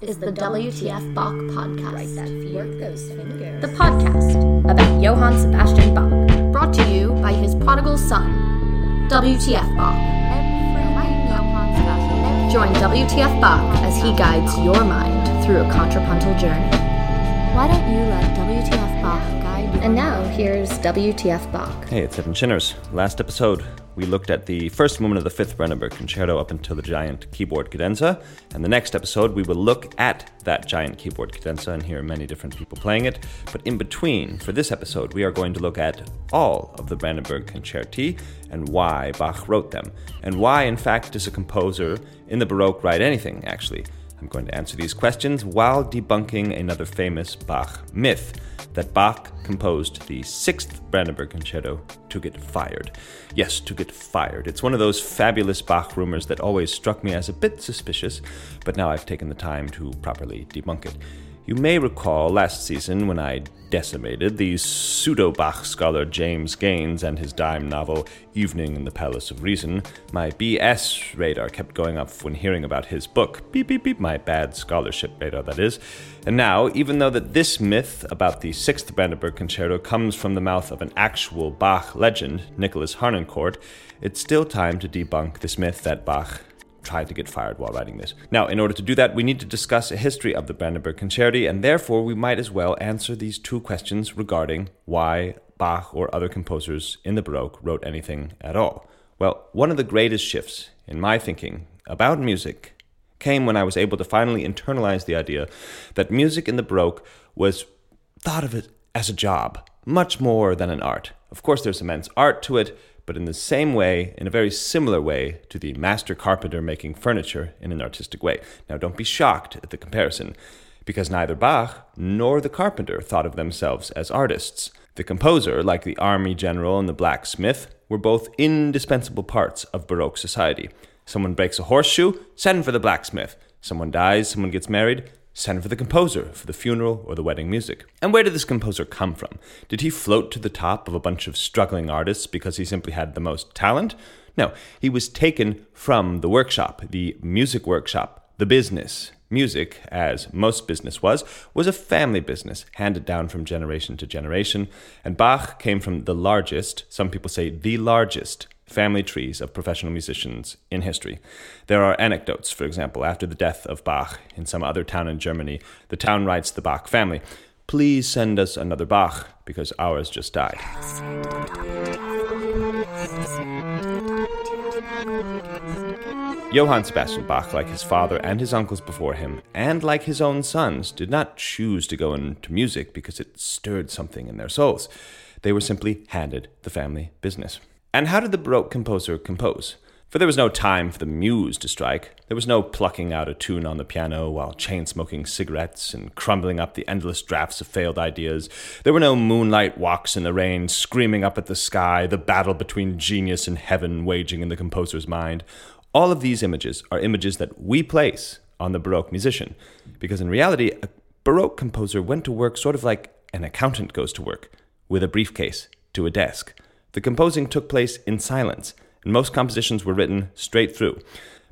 This is the WTF Bach podcast. that Work those fingers. The podcast about Johann Sebastian Bach, brought to you by his prodigal son, WTF Bach. Join WTF Bach as he guides your mind through a contrapuntal journey. Why don't you let WTF Bach guide you? And now here's WTF Bach. Hey, it's Evan Shinners. Last episode, we looked at the first movement of the Fifth Brandenburg Concerto up until the giant keyboard cadenza. And the next episode, we will look at that giant keyboard cadenza and hear many different people playing it. But in between, for this episode, we are going to look at all of the Brandenburg Concerti and why Bach wrote them. And why, in fact, does a composer in the Baroque write anything, actually? I'm going to answer these questions while debunking another famous Bach myth that Bach composed the sixth Brandenburg Concerto to get fired. Yes, to get fired. It's one of those fabulous Bach rumors that always struck me as a bit suspicious, but now I've taken the time to properly debunk it. You may recall last season when I decimated the pseudo Bach scholar James Gaines and his dime novel Evening in the Palace of Reason. My BS radar kept going up when hearing about his book. Beep, beep, beep, my bad scholarship radar, that is. And now, even though that this myth about the Sixth Brandenburg Concerto comes from the mouth of an actual Bach legend, Nikolaus Harnoncourt, it's still time to debunk this myth that Bach tried to get fired while writing this. Now, in order to do that, we need to discuss a history of the Brandenburg Concerti, and therefore we might as well answer these two questions regarding why Bach or other composers in the Baroque wrote anything at all. Well, one of the greatest shifts in my thinking about music came when I was able to finally internalize the idea that music in the Baroque was thought of it as a job, much more than an art. Of course, there's immense art to it, but in the same way, in a very similar way to the master carpenter making furniture in an artistic way. Now, don't be shocked at the comparison, because neither Bach nor the carpenter thought of themselves as artists. The composer, like the army general and the blacksmith, were both indispensable parts of Baroque society. Someone breaks a horseshoe, send for the blacksmith. Someone dies, someone gets married, send for the composer for the funeral or the wedding music. And where did this composer come from? Did he float to the top of a bunch of struggling artists because he simply had the most talent? No, he was taken from the workshop, the music workshop, the business. Music, as most business was, was a family business handed down from generation to generation, and Bach came from the largest, some people say the largest, family trees of professional musicians in history. There are anecdotes, for example, after the death of Bach in some other town in Germany, the town writes the Bach family, Please send us another Bach because ours just died. Johann Sebastian Bach, like his father and his uncles before him, and like his own sons, did not choose to go into music because it stirred something in their souls. They were simply handed the family business. And how did the Baroque composer compose? For there was no time for the muse to strike. There was no plucking out a tune on the piano while chain smoking cigarettes and crumbling up the endless drafts of failed ideas. There were no moonlight walks in the rain, screaming up at the sky, the battle between genius and heaven waging in the composer's mind. All of these images are images that we place on the Baroque musician, because in reality, a Baroque composer went to work sort of like an accountant goes to work, with a briefcase to a desk. The composing took place in silence, and most compositions were written straight through.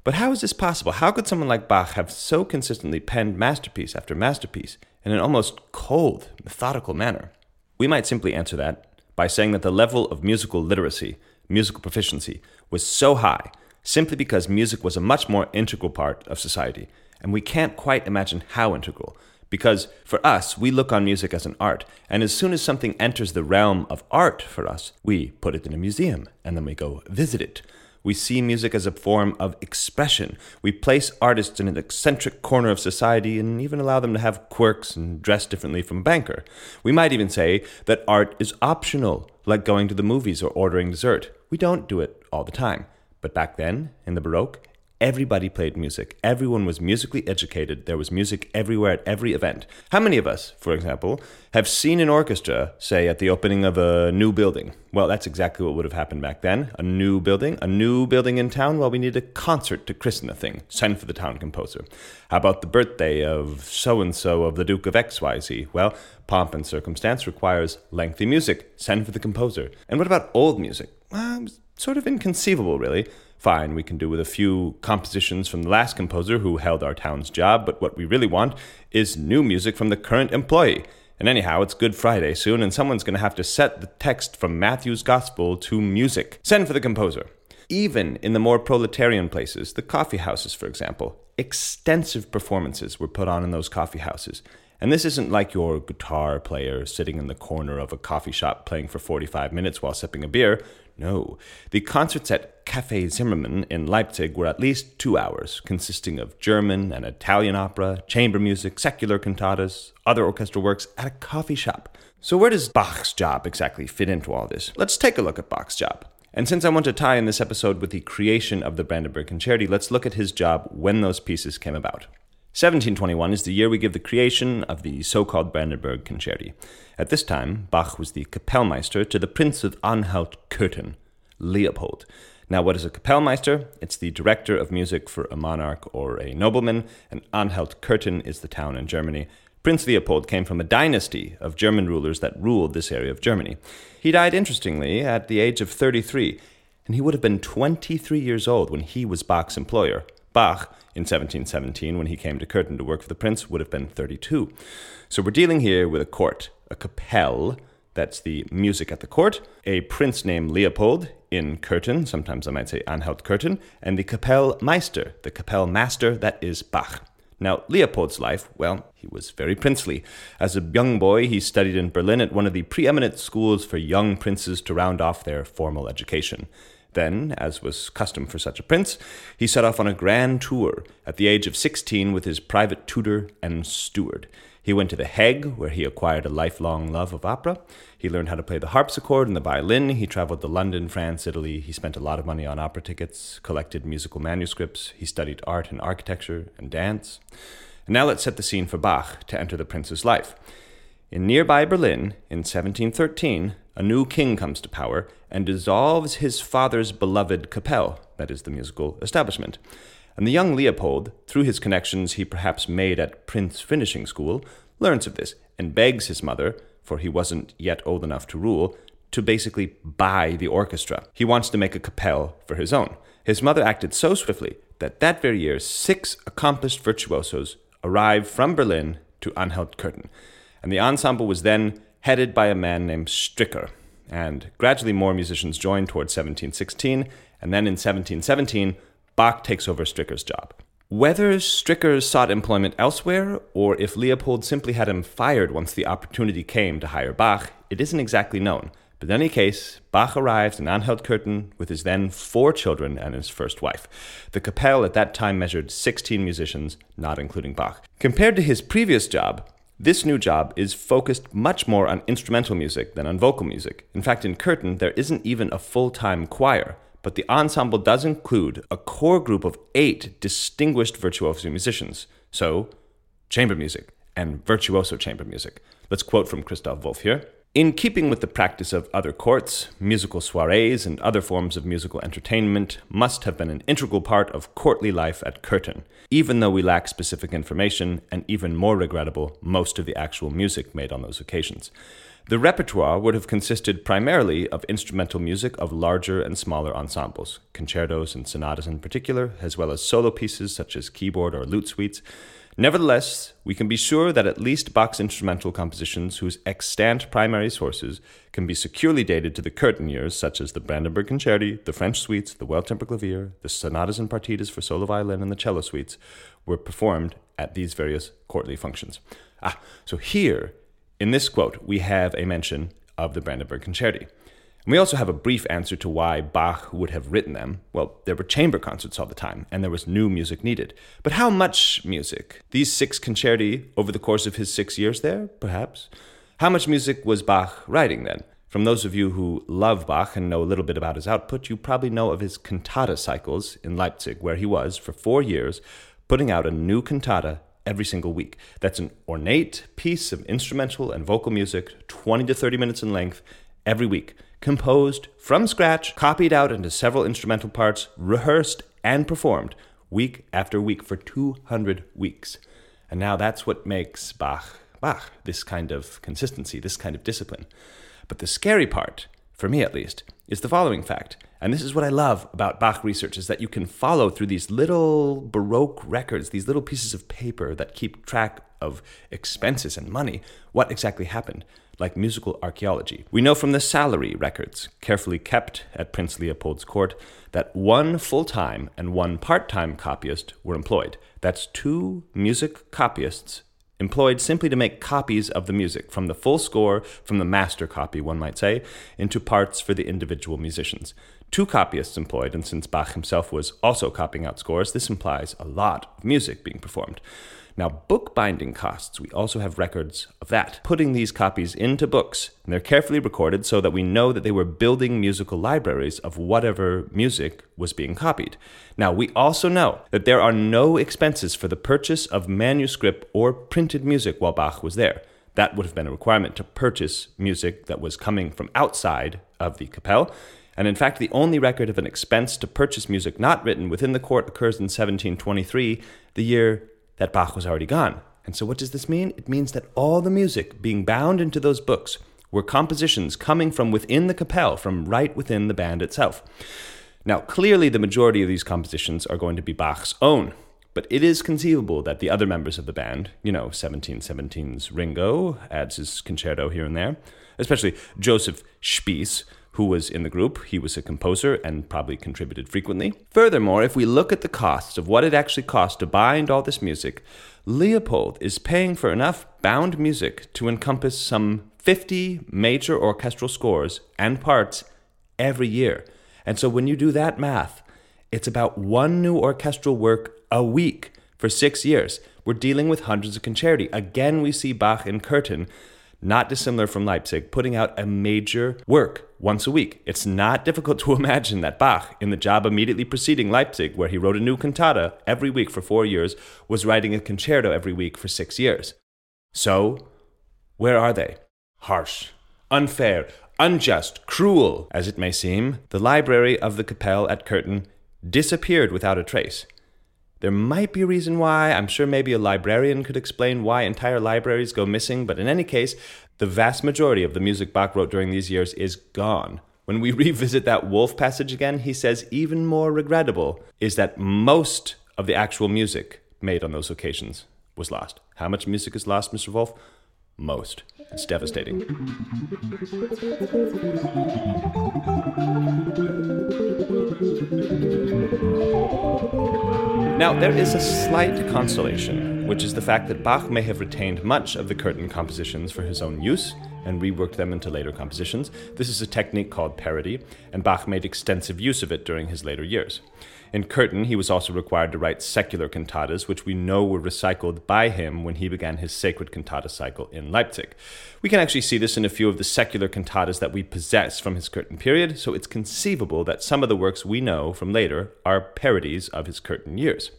But how is this possible? How could someone like Bach have so consistently penned masterpiece after masterpiece in an almost cold, methodical manner? We might simply answer that by saying that the level of musical literacy, musical proficiency, was so high simply because music was a much more integral part of society, and we can't quite imagine how integral. Because for us, we look on music as an art, and as soon as something enters the realm of art for us, we put it in a museum, and then we go visit it. We see music as a form of expression. We place artists in an eccentric corner of society and even allow them to have quirks and dress differently from a banker. We might even say that art is optional, like going to the movies or ordering dessert. We don't do it all the time. But back then, in the Baroque, everybody played music. Everyone was musically educated. There was music everywhere at every event. How many of us, for example, have seen an orchestra, say, at the opening of a new building? Well, that's exactly what would have happened back then. A new building, a new building in town. Well, we need a concert to christen the thing. Send for the town composer. How about the birthday of so and so of the Duke of XYZ? Well, pomp and circumstance requires lengthy music. Send for the composer. And what about old music? Well, sort of inconceivable, really. Fine, we can do with a few compositions from the last composer who held our town's job, but what we really want is new music from the current employee. And anyhow, it's Good Friday soon, and someone's going to have to set the text from Matthew's Gospel to music. Send for the composer. Even in the more proletarian places, the coffee houses, for example, extensive performances were put on in those coffee houses. And this isn't like your guitar player sitting in the corner of a coffee shop playing for 45 minutes while sipping a beer. No, the concerts at Café Zimmermann in Leipzig were at least two hours, consisting of German and Italian opera, chamber music, secular cantatas, other orchestral works at a coffee shop. So, where does Bach's job exactly fit into all this? Let's take a look at Bach's job. And since I want to tie in this episode with the creation of the Brandenburg Concerti, let's look at his job when those pieces came about. 1721 is the year we give the creation of the so called Brandenburg Concerti. At this time, Bach was the Kapellmeister to the Prince of Anhalt Köthen, Leopold. Now, what is a Kapellmeister? It's the director of music for a monarch or a nobleman, and Anhalt Köthen is the town in Germany. Prince Leopold came from a dynasty of German rulers that ruled this area of Germany. He died, interestingly, at the age of 33, and he would have been 23 years old when he was Bach's employer. Bach, in 1717, when he came to Köthen to work for the prince, would have been 32. So we're dealing here with a court, a Kapelle, that's the music at the court, a prince named Leopold in Köthen, sometimes I might say Anhalt Köthen, and the Kapellmeister, the Kapellmaster, that is Bach. Now, Leopold's life, well, he was very princely. As a young boy, he studied in Berlin at one of the preeminent schools for young princes to round off their formal education. Then, as was custom for such a prince, he set off on a grand tour at the age of 16 with his private tutor and steward. He went to The Hague, where he acquired a lifelong love of opera. He learned how to play the harpsichord and the violin. He traveled to London, France, Italy. He spent a lot of money on opera tickets, collected musical manuscripts. He studied art and architecture and dance. And now let's set the scene for Bach to enter the prince's life. In nearby Berlin, in 1713, a new king comes to power and dissolves his father's beloved Kapelle, that is, the musical establishment. And the young Leopold, through his connections he perhaps made at Prince Finishing School, learns of this and begs his mother, for he wasn't yet old enough to rule, to basically buy the orchestra. He wants to make a Kapelle for his own. His mother acted so swiftly that that very year six accomplished virtuosos arrived from Berlin to Anhalt Köthen, and the ensemble was then headed by a man named Stricker. And gradually more musicians joined towards 1716, and then in 1717, Bach takes over Stricker's job. Whether Stricker sought employment elsewhere, or if Leopold simply had him fired once the opportunity came to hire Bach, it isn't exactly known. But in any case, Bach arrives in Anhalt Köthen with his then four children and his first wife. The Kapelle at that time measured 16 musicians, not including Bach. Compared to his previous job, this new job is focused much more on instrumental music than on vocal music. In fact, in Köthen, there isn't even a full time choir, but the ensemble does include a core group of eight distinguished virtuoso musicians. So, chamber music and virtuoso chamber music. Let's quote from Christoph Wolff here. In keeping with the practice of other courts, musical soirees and other forms of musical entertainment must have been an integral part of courtly life at Köthen, even though we lack specific information, and even more regrettable, most of the actual music made on those occasions. The repertoire would have consisted primarily of instrumental music of larger and smaller ensembles, concertos and sonatas in particular, as well as solo pieces such as keyboard or lute suites Nevertheless, we can be sure that at least Bach's instrumental compositions, whose extant primary sources can be securely dated to the Köthen years, such as the Brandenburg Concerti, the French suites, the Well Tempered Clavier, the sonatas and partitas for solo violin, and the cello suites, were performed at these various courtly functions. Ah, so here, in this quote, we have a mention of the Brandenburg Concerti. And we also have a brief answer to why Bach would have written them. Well, there were chamber concerts all the time, and there was new music needed. But how much music? These six concerti over the course of his six years there, perhaps? How much music was Bach writing then? From those of you who love Bach and know a little bit about his output, you probably know of his cantata cycles in Leipzig, where he was, for four years, putting out a new cantata every single week. That's an ornate piece of instrumental and vocal music, 20 to 30 minutes in length, every week composed from scratch, copied out into several instrumental parts, rehearsed and performed week after week for 200 weeks. And now that's what makes Bach Bach, this kind of consistency, this kind of discipline. But the scary part, for me at least, is the following fact. And this is what I love about Bach research is that you can follow through these little Baroque records, these little pieces of paper that keep track of expenses and money, what exactly happened, like musical archaeology. We know from the salary records, carefully kept at Prince Leopold's court, that one full time and one part time copyist were employed. That's two music copyists employed simply to make copies of the music, from the full score, from the master copy, one might say, into parts for the individual musicians. Two copyists employed, and since Bach himself was also copying out scores, this implies a lot of music being performed. Now, bookbinding costs, we also have records of that. Putting these copies into books, and they're carefully recorded so that we know that they were building musical libraries of whatever music was being copied. Now, we also know that there are no expenses for the purchase of manuscript or printed music while Bach was there. That would have been a requirement to purchase music that was coming from outside of the Kapelle. And in fact, the only record of an expense to purchase music not written within the court occurs in 1723, the year that Bach was already gone. And so, what does this mean? It means that all the music being bound into those books were compositions coming from within the Kapelle, from right within the band itself. Now, clearly, the majority of these compositions are going to be Bach's own, but it is conceivable that the other members of the band, you know, 1717's Ringo adds his concerto here and there, especially Joseph Spiess, who was in the group. He was a composer and probably contributed frequently. Furthermore, if we look at the costs of what it actually cost to bind all this music, Leopold is paying for enough bound music to encompass some 50 major orchestral scores and parts every year. And so when you do that math, it's about one new orchestral work a week for six years. We're dealing with hundreds of concerti. Again, we see Bach in Köthen not dissimilar from Leipzig, putting out a major work once a week. It's not difficult to imagine that Bach, in the job immediately preceding Leipzig, where he wrote a new cantata every week for four years, was writing a concerto every week for six years. So, where are they? Harsh, unfair, unjust, cruel as it may seem, the library of the Kapelle at Köthen disappeared without a trace. There might be a reason why. I'm sure maybe a librarian could explain why entire libraries go missing, but in any case, the vast majority of the music Bach wrote during these years is gone. When we revisit that Wolff passage again, he says even more regrettable is that most of the actual music made on those occasions was lost. How much music is lost, Mr. Wolff? Most. It's devastating. Now, there is a slight consolation, which is the fact that Bach may have retained much of the Köthen compositions for his own use and reworked them into later compositions. This is a technique called parody, and Bach made extensive use of it during his later years. In Köthen, he was also required to write secular cantatas, which we know were recycled by him when he began his sacred cantata cycle in Leipzig. We can actually see this in a few of the secular cantatas that we possess from his Köthen period, so it's conceivable that some of the works we know from later are parodies of his Köthen years.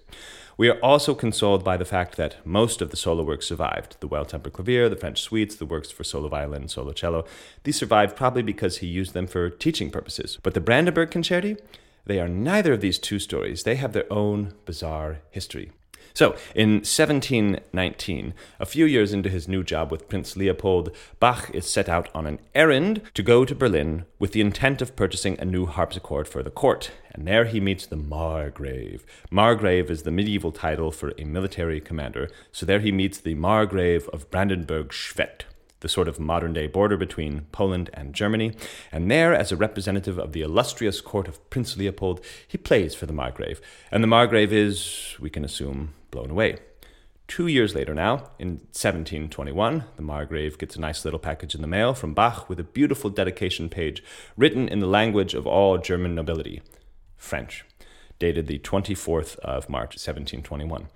We are also consoled by the fact that most of the solo works survived the well tempered clavier, the French suites, the works for solo violin, and solo cello. These survived probably because he used them for teaching purposes. But the Brandenburg Concerti, they are neither of these two stories. They have their own bizarre history. So, in 1719, a few years into his new job with Prince Leopold, Bach is set out on an errand to go to Berlin with the intent of purchasing a new harpsichord for the court. And there he meets the Margrave. Margrave is the medieval title for a military commander. So there he meets the Margrave of Brandenburg Schwedt the sort of modern day border between Poland and Germany. And there, as a representative of the illustrious court of Prince Leopold, he plays for the Margrave. And the Margrave is, we can assume, blown away. Two years later now, in 1721, the Margrave gets a nice little package in the mail from Bach with a beautiful dedication page written in the language of all German nobility, French, dated the 24th of March, 1721.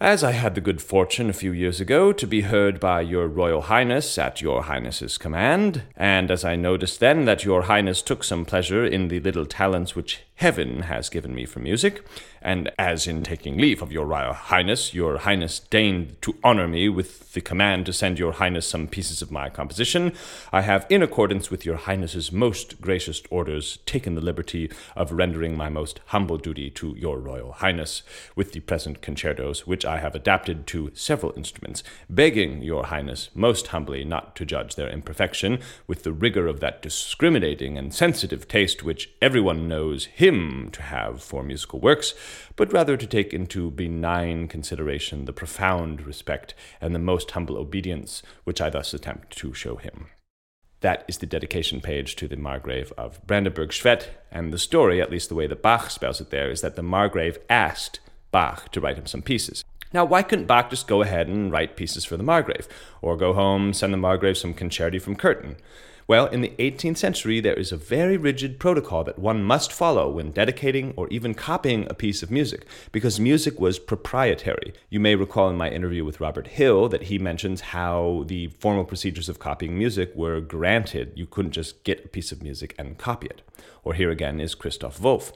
As I had the good fortune a few years ago to be heard by your Royal Highness at your Highness's command, and as I noticed then that your Highness took some pleasure in the little talents which heaven has given me for music, and as in taking leave of your Royal Highness, your Highness deigned to honor me with the command to send your Highness some pieces of my composition, I have, in accordance with your Highness's most gracious orders, taken the liberty of rendering my most humble duty to your Royal Highness with the present concertos, which I have adapted to several instruments, begging your Highness most humbly not to judge their imperfection with the rigor of that discriminating and sensitive taste which everyone knows him to have for musical works, but rather to take into benign consideration the profound respect and the most humble obedience which I thus attempt to show him. That is the dedication page to the Margrave of Brandenburg Schwedt, and the story, at least the way that Bach spells it there, is that the Margrave asked Bach to write him some pieces. Now, why couldn't Bach just go ahead and write pieces for the Margrave, or go home, send the Margrave some concerti from Köthen? Well, in the 18th century, there is a very rigid protocol that one must follow when dedicating or even copying a piece of music, because music was proprietary. You may recall in my interview with Robert Hill that he mentions how the formal procedures of copying music were granted. You couldn't just get a piece of music and copy it. Or here again is Christoph Wolff.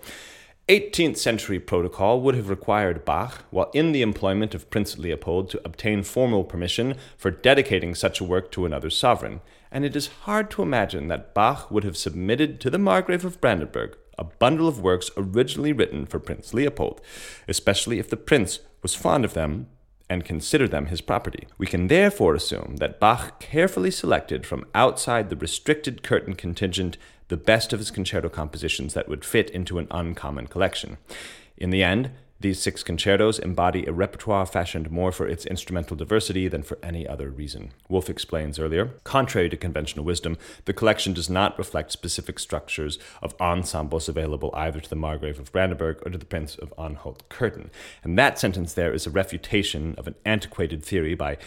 18th century protocol would have required Bach, while in the employment of Prince Leopold, to obtain formal permission for dedicating such a work to another sovereign and it is hard to imagine that Bach would have submitted to the Margrave of Brandenburg a bundle of works originally written for Prince Leopold, especially if the prince was fond of them and considered them his property. We can therefore assume that Bach carefully selected from outside the restricted Köthen contingent the best of his concerto compositions that would fit into an uncommon collection. In the end, these six concertos embody a repertoire fashioned more for its instrumental diversity than for any other reason. Wolff explains earlier Contrary to conventional wisdom, the collection does not reflect specific structures of ensembles available either to the Margrave of Brandenburg or to the Prince of Anhalt Köthen. And that sentence there is a refutation of an antiquated theory by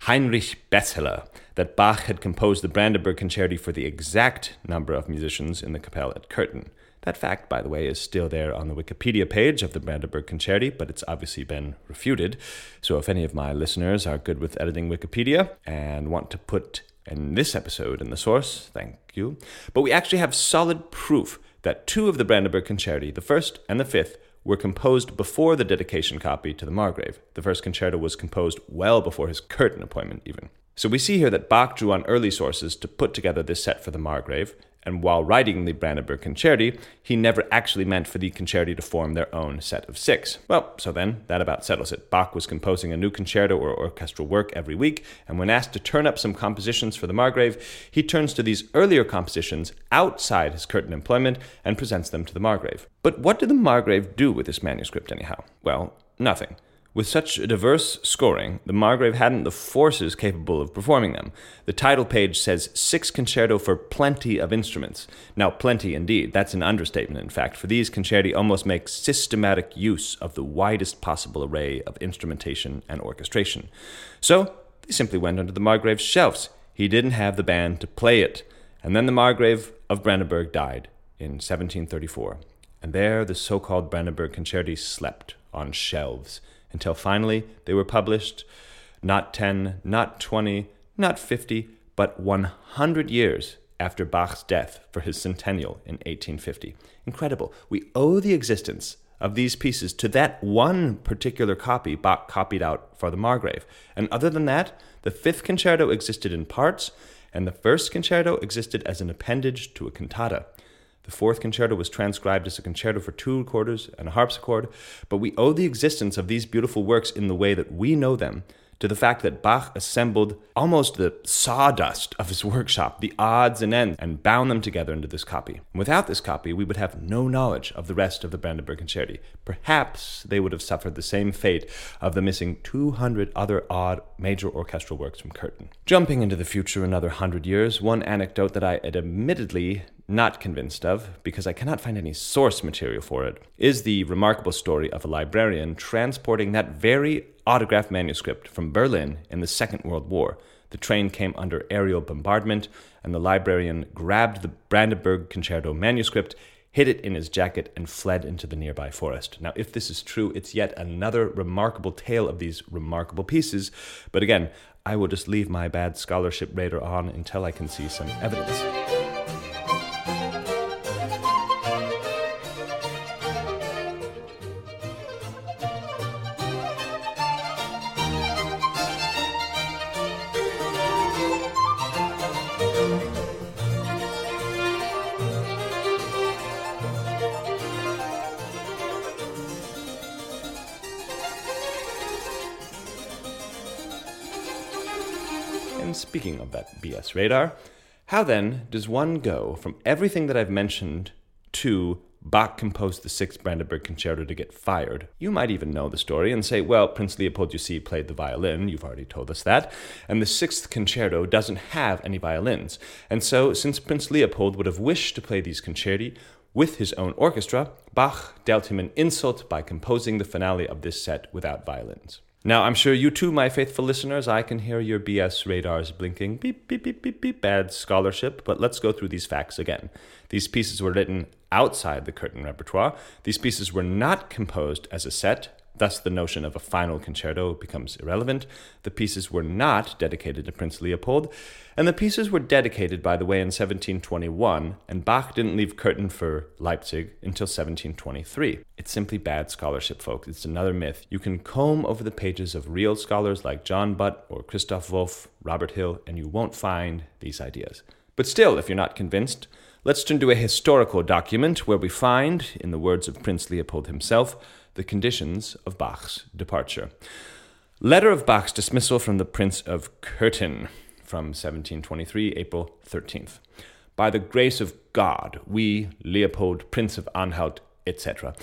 Heinrich Besseler that Bach had composed the Brandenburg Concerti for the exact number of musicians in the Kapelle at Köthen. That fact, by the way, is still there on the Wikipedia page of the Brandenburg Concerti, but it's obviously been refuted. So if any of my listeners are good with editing Wikipedia and want to put in this episode in the source, thank you. But we actually have solid proof that two of the Brandenburg Concerti, the first and the fifth, were composed before the dedication copy to the Margrave. The first concerto was composed well before his Köthen appointment, even. So we see here that Bach drew on early sources to put together this set for the Margrave, and while writing the Brandenburg Concerti, he never actually meant for the concerti to form their own set of six. Well, so then, that about settles it. Bach was composing a new concerto or orchestral work every week, and when asked to turn up some compositions for the Margrave, he turns to these earlier compositions outside his Köthen employment and presents them to the Margrave. But what did the Margrave do with this manuscript, anyhow? Well, nothing. With such a diverse scoring, the Margrave hadn't the forces capable of performing them. The title page says six concerto for plenty of instruments. Now, plenty indeed, that's an understatement, in fact, for these concerti almost make systematic use of the widest possible array of instrumentation and orchestration. So, they simply went under the Margrave's shelves. He didn't have the band to play it. And then the Margrave of Brandenburg died in 1734. And there the so called Brandenburg concerti slept on shelves until finally they were published not 10, not 20, not 50, but 100 years after Bach's death for his centennial in 1850. Incredible. We owe the existence of these pieces to that one particular copy Bach copied out for the Margrave. And other than that, the fifth concerto existed in parts, and the first concerto existed as an appendage to a cantata. The fourth concerto was transcribed as a concerto for two recorders and a harpsichord, but we owe the existence of these beautiful works in the way that we know them to the fact that Bach assembled almost the sawdust of his workshop, the odds and ends, and bound them together into this copy. without this copy, we would have no knowledge of the rest of the Brandenburg Concerti. Perhaps they would have suffered the same fate of the missing 200 other odd major orchestral works from Köthen. Jumping into the future another hundred years, one anecdote that I admittedly not convinced of, because I cannot find any source material for it, is the remarkable story of a librarian transporting that very autograph manuscript from Berlin in the Second World War. The train came under aerial bombardment, and the librarian grabbed the Brandenburg Concerto manuscript, hid it in his jacket, and fled into the nearby forest. Now, if this is true, it's yet another remarkable tale of these remarkable pieces. But again, I will just leave my bad scholarship radar on until I can see some evidence. Radar, how then does one go from everything that I've mentioned to Bach composed the sixth Brandenburg Concerto to get fired. You might even know the story and say, well, Prince Leopold, you see, played the violin. You've already told us that. And the sixth concerto doesn't have any violins. And so, since Prince Leopold would have wished to play these concerti with his own orchestra, Bach dealt him an insult by composing the finale of this set without violins. Now, I'm sure you too, my faithful listeners, I can hear your BS radars blinking. Beep, beep, beep, beep, beep. Bad scholarship. But let's go through these facts again. These pieces were written outside the Köthen repertoire. These pieces were not composed as a set, thus, the notion of a final concerto becomes irrelevant. The pieces were not dedicated to Prince Leopold, and the pieces were dedicated, by the way, in 1721, and Bach didn't leave Köthen for Leipzig until 1723. It's simply bad scholarship, folks. It's another myth. You can comb over the pages of real scholars like John Butt or Christoph Wolff, Robert Hill, and you won't find these ideas. But still, if you're not convinced, Let's turn to a historical document where we find, in the words of Prince Leopold himself, the conditions of Bach's departure. Letter of Bach's dismissal from the Prince of Köthen from 1723, April 13th. By the grace of God, we, Leopold, Prince of Anhalt, etc.,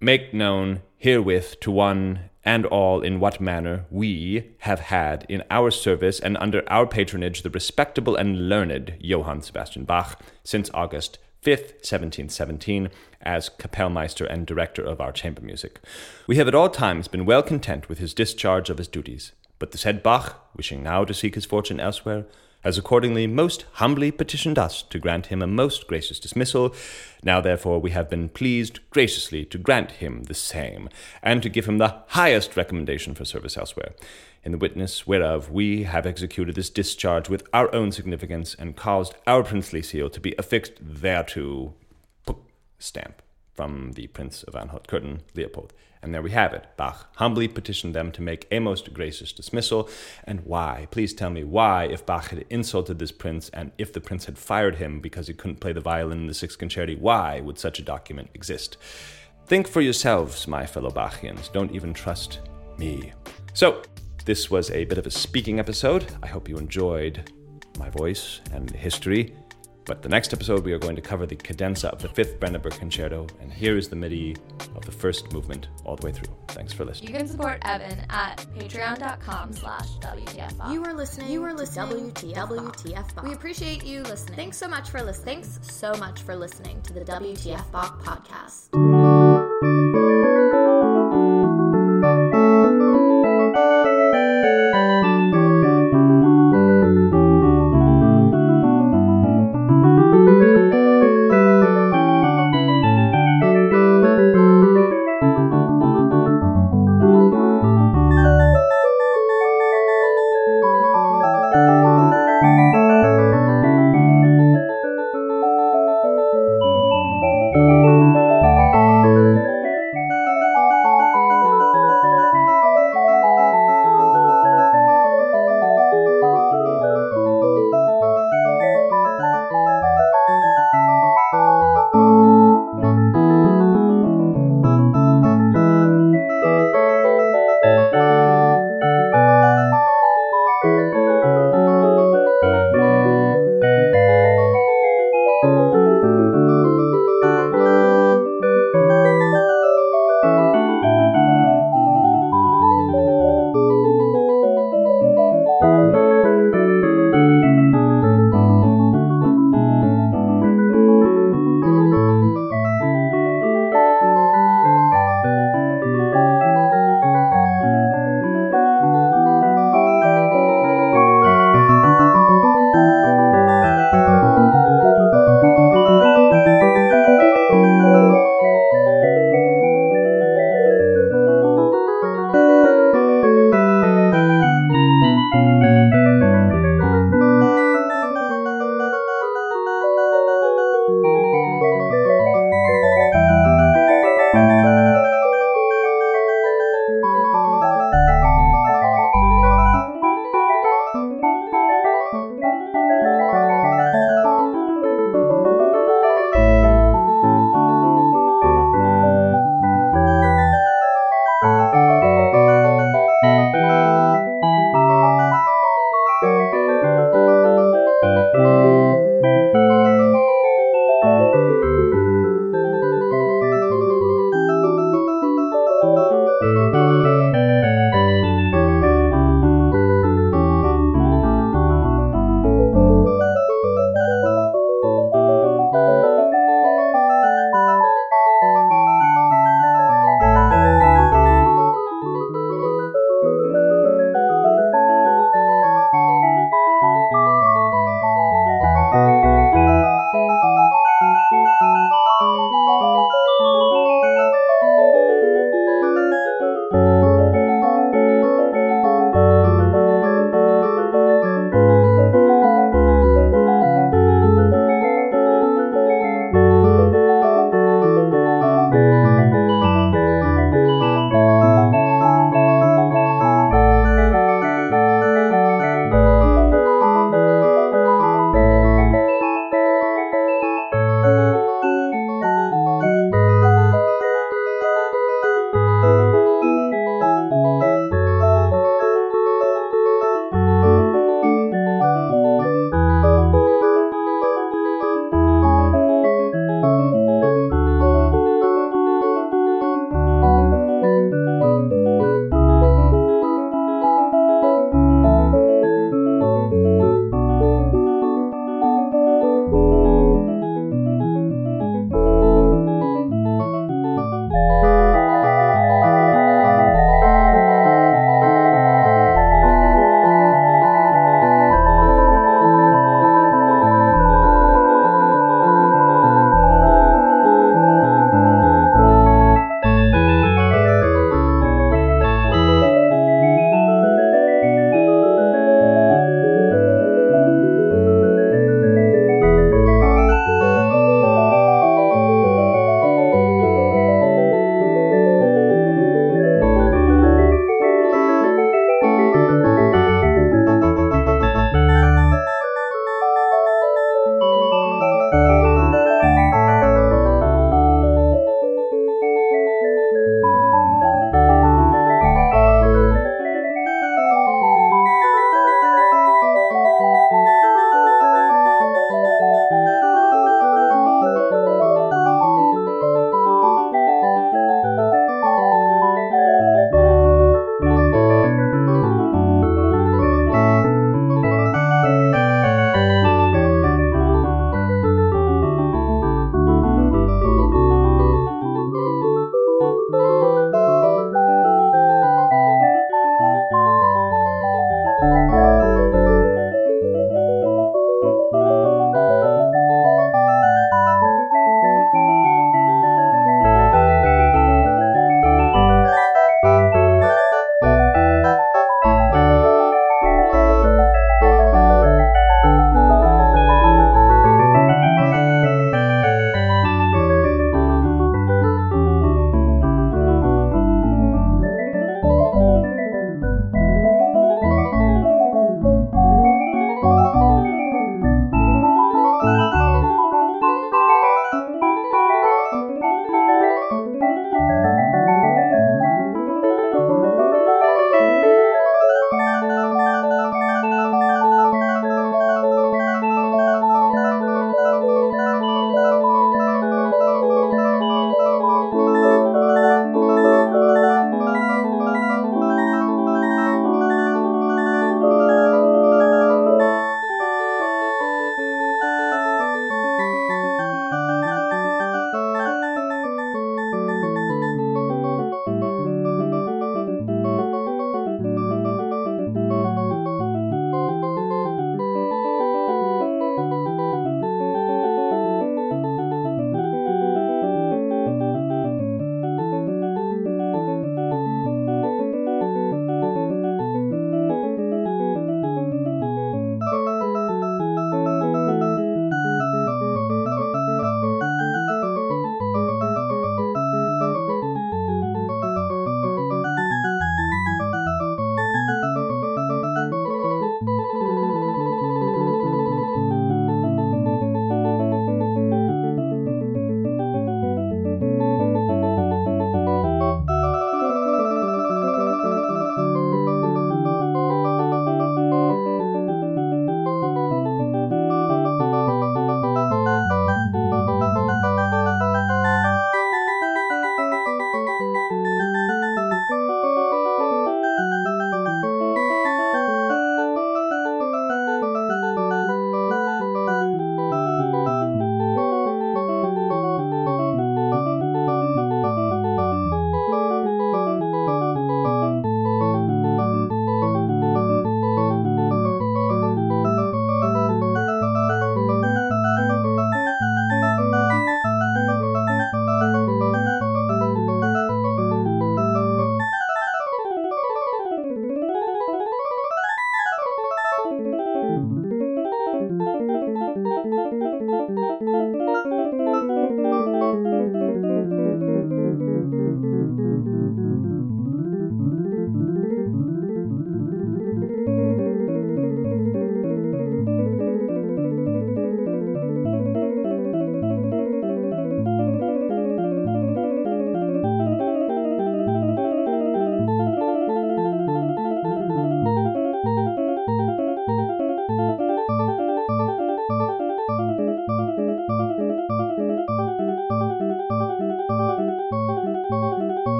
make known herewith to one and all in what manner we have had in our service and under our patronage the respectable and learned Johann Sebastian Bach since August 5th, 1717, as Kapellmeister and director of our chamber music. We have at all times been well content with his discharge of his duties, but the said Bach, wishing now to seek his fortune elsewhere, has accordingly most humbly petitioned us to grant him a most gracious dismissal. Now, therefore, we have been pleased graciously to grant him the same, and to give him the highest recommendation for service elsewhere. In the witness whereof we have executed this discharge with our own significance, and caused our princely seal to be affixed thereto. Stamp from the Prince of Anhalt Köthen, Leopold. And there we have it. Bach humbly petitioned them to make a most gracious dismissal. And why? Please tell me why, if Bach had insulted this prince and if the prince had fired him because he couldn't play the violin in the Sixth Concerti, why would such a document exist? Think for yourselves, my fellow Bachians. Don't even trust me. So, this was a bit of a speaking episode. I hope you enjoyed my voice and history. But the next episode, we are going to cover the cadenza of the Fifth Brandenburg Concerto, and here is the MIDI of the first movement all the way through. Thanks for listening. You can support Evan at patreon.com slash WTF You are listening. You are listening to WTF, WTF We appreciate you listening. Thanks so much for listening. Thanks so much for listening to the WTF Bach podcast.